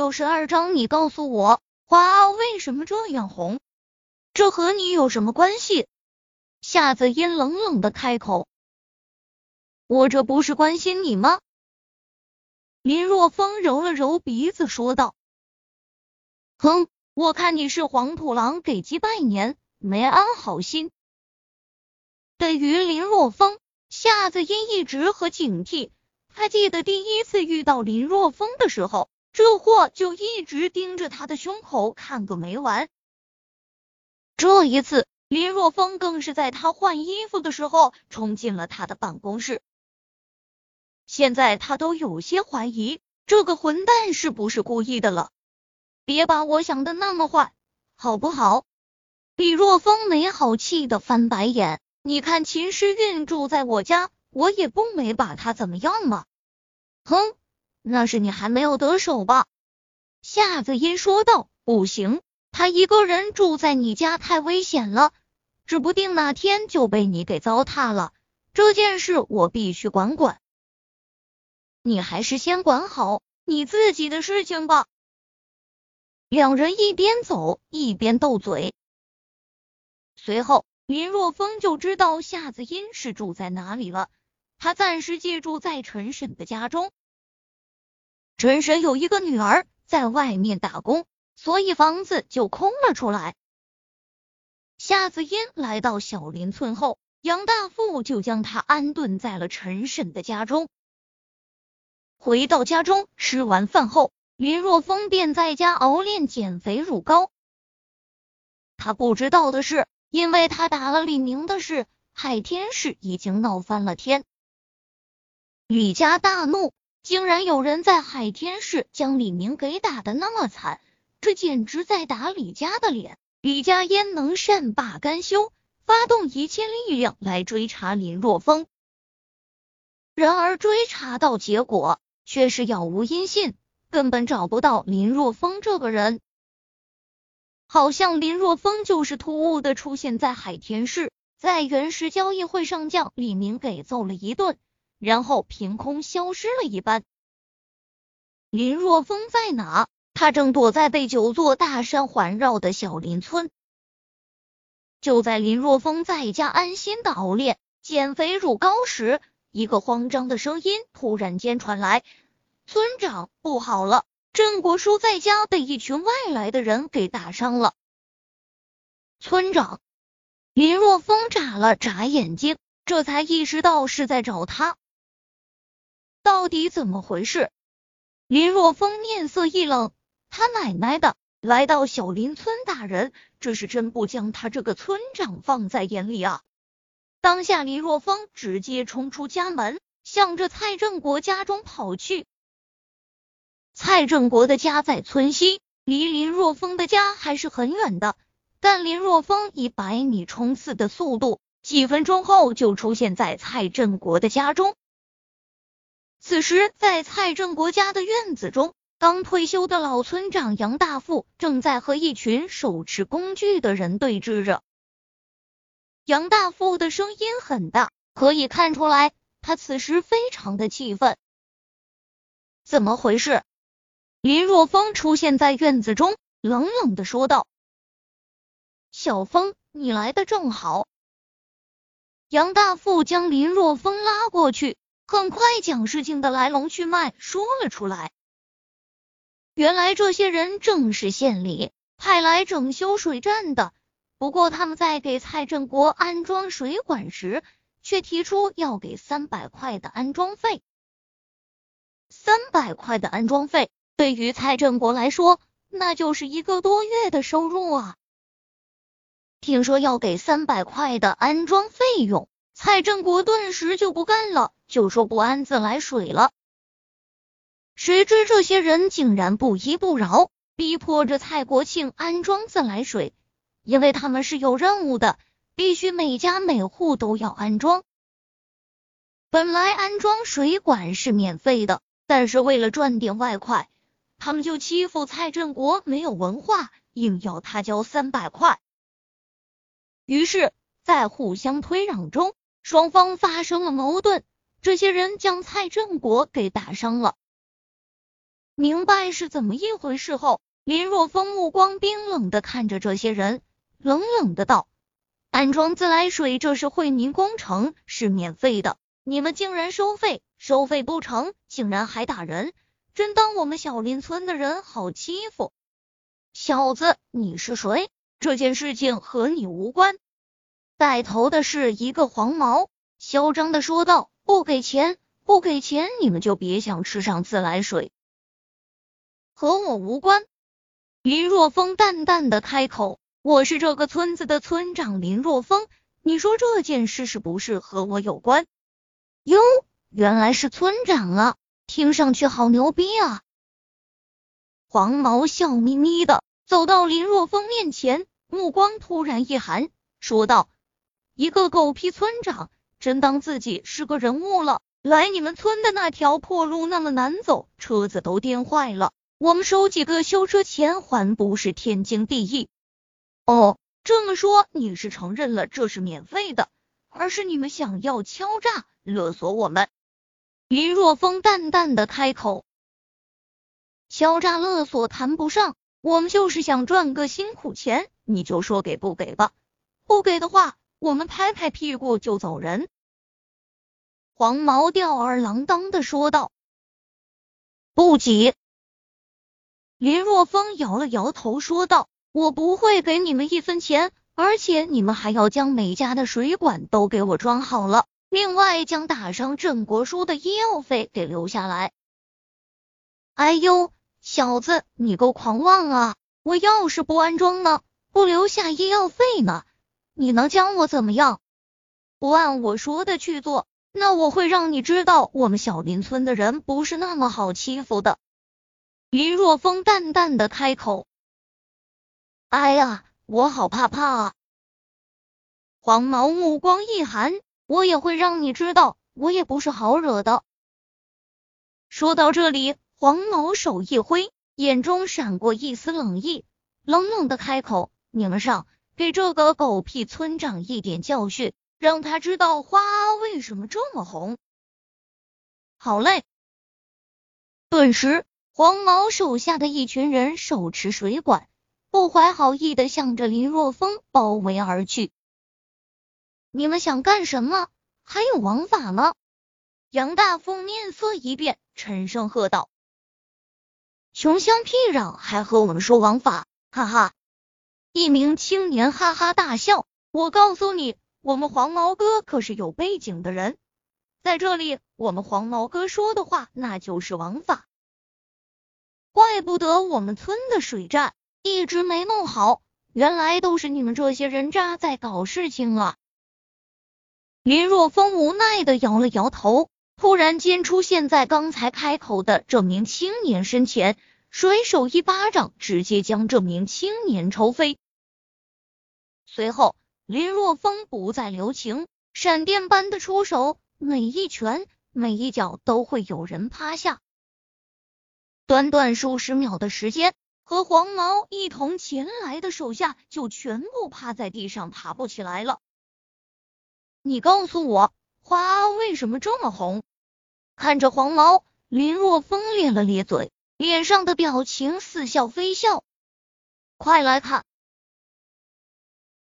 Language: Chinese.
六十二章，你告诉我，花为什么这样红？这和你有什么关系？夏子音冷冷的开口：“我这不是关心你吗？”林若风揉了揉鼻子说道：“哼，我看你是黄土狼给鸡拜年，没安好心。”对于林若风，夏子音一直很警惕。他记得第一次遇到林若风的时候，这货就一直盯着他的胸口看个没完。这一次，林若风更是在他换衣服的时候冲进了他的办公室。现在他都有些怀疑这个混蛋是不是故意的了。别把我想的那么坏，好不好？李若风没好气的翻白眼。你看秦诗韵住在我家，我也不没把她怎么样嘛。哼，那是你还没有得手吧？夏子音说道。不行，他一个人住在你家太危险了，指不定哪天就被你给糟蹋了。这件事我必须管管。你还是先管好你自己的事情吧。两人一边走一边斗嘴，随后。林若风就知道夏子音是住在哪里了。他暂时借住在陈婶的家中。陈婶有一个女儿在外面打工，所以房子就空了出来。夏子音来到小林村后，杨大富就将他安顿在了陈婶的家中。回到家中，吃完饭后，林若风便在家熬炼减肥乳膏。他不知道的是。因为他打了李明的事，海天市已经闹翻了天。李家大怒，竟然有人在海天市将李明给打的那么惨，这简直在打李家的脸。李家焉能善罢甘休，发动一切力量来追查林若风。然而追查到结果却是杳无音信，根本找不到林若风这个人。好像林若风就是突兀的出现在海天市，在原石交易会上将李明给揍了一顿，然后凭空消失了一般。林若风在哪？他正躲在被九座大山环绕的小林村。就在林若风在家安心的熬炼减肥乳膏时，一个慌张的声音突然间传来：“村长，不好了！”郑国叔在家被一群外来的人给打伤了。村长林若风眨了眨眼睛，这才意识到是在找他。到底怎么回事？林若风面色一冷，他奶奶的，来到小林村打人，这是真不将他这个村长放在眼里啊！当下，林若风直接冲出家门，向着蔡振国家中跑去。蔡振国的家在村西，离林若风的家还是很远的。但林若风以百米冲刺的速度，几分钟后就出现在蔡振国的家中。此时，在蔡振国家的院子中，刚退休的老村长杨大富正在和一群手持工具的人对峙着。杨大富的声音很大，可以看出来他此时非常的气愤。怎么回事？林若风出现在院子中，冷冷的说道：“小风，你来的正好。”杨大富将林若风拉过去，很快将事情的来龙去脉说了出来。原来这些人正是县里派来整修水站的，不过他们在给蔡振国安装水管时，却提出要给三百块的安装费。三百块的安装费。对于蔡振国来说，那就是一个多月的收入啊！听说要给三百块的安装费用，蔡振国顿时就不干了，就说不安自来水了。谁知这些人竟然不依不饶，逼迫着蔡国庆安装自来水，因为他们是有任务的，必须每家每户都要安装。本来安装水管是免费的，但是为了赚点外快。他们就欺负蔡振国没有文化，硬要他交三百块。于是，在互相推让中，双方发生了矛盾。这些人将蔡振国给打伤了。明白是怎么一回事后，林若风目光冰冷的看着这些人，冷冷的道：“安装自来水这是惠民工程，是免费的，你们竟然收费，收费不成，竟然还打人，真当我们小林村的人好欺负？小子，你是谁？这件事情和你无关。”带头的是一个黄毛，嚣张的说道：“不给钱，不给钱，你们就别想吃上自来水。”和我无关。林若风淡淡的开口：“我是这个村子的村长林若风，你说这件事是不是和我有关？”哟，原来是村长啊，听上去好牛逼啊！黄毛笑眯眯的走到林若风面前，目光突然一寒，说道。一个狗屁村长，真当自己是个人物了？来你们村的那条破路那么难走，车子都颠坏了，我们收几个修车钱还不是天经地义？哦，这么说你是承认了这是免费的，而是你们想要敲诈勒索我们？林若风淡淡的开口，敲诈勒索谈不上，我们就是想赚个辛苦钱，你就说给不给吧，不给的话。我们拍拍屁股就走人。”黄毛吊儿郎当的说道。“不急。”林若风摇了摇头说道，“我不会给你们一分钱，而且你们还要将每家的水管都给我装好了，另外将打伤郑国书的医药费给留下来。”哎呦，小子，你够狂妄啊！我要是不安装呢？不留下医药费呢？你能将我怎么样？不按我说的去做，那我会让你知道，我们小林村的人不是那么好欺负的。林若风淡淡的开口。哎呀，我好怕怕啊！黄毛目光一寒，我也会让你知道，我也不是好惹的。说到这里，黄毛手一挥，眼中闪过一丝冷意，冷冷的开口：“你们上。”给这个狗屁村长一点教训，让他知道花为什么这么红。好嘞！顿时，黄毛手下的一群人手持水管，不怀好意的向着林若风包围而去。你们想干什么？还有王法吗？杨大富面色一变，沉声喝道：“穷乡僻壤，还和我们说王法？哈哈！”一名青年哈哈大笑：“我告诉你，我们黄毛哥可是有背景的人，在这里，我们黄毛哥说的话那就是王法。怪不得我们村的水站一直没弄好，原来都是你们这些人渣在搞事情啊！”林若风无奈的摇了摇头，突然间出现在刚才开口的这名青年身前。甩手一巴掌，直接将这名青年抽飞。随后，林若风不再留情，闪电般的出手，每一拳、每一脚都会有人趴下。短短数十秒的时间，和黄毛一同前来的手下就全部趴在地上，爬不起来了。你告诉我，花为什么这么红？看着黄毛，林若风咧了咧嘴。脸上的表情似笑非笑，快来看！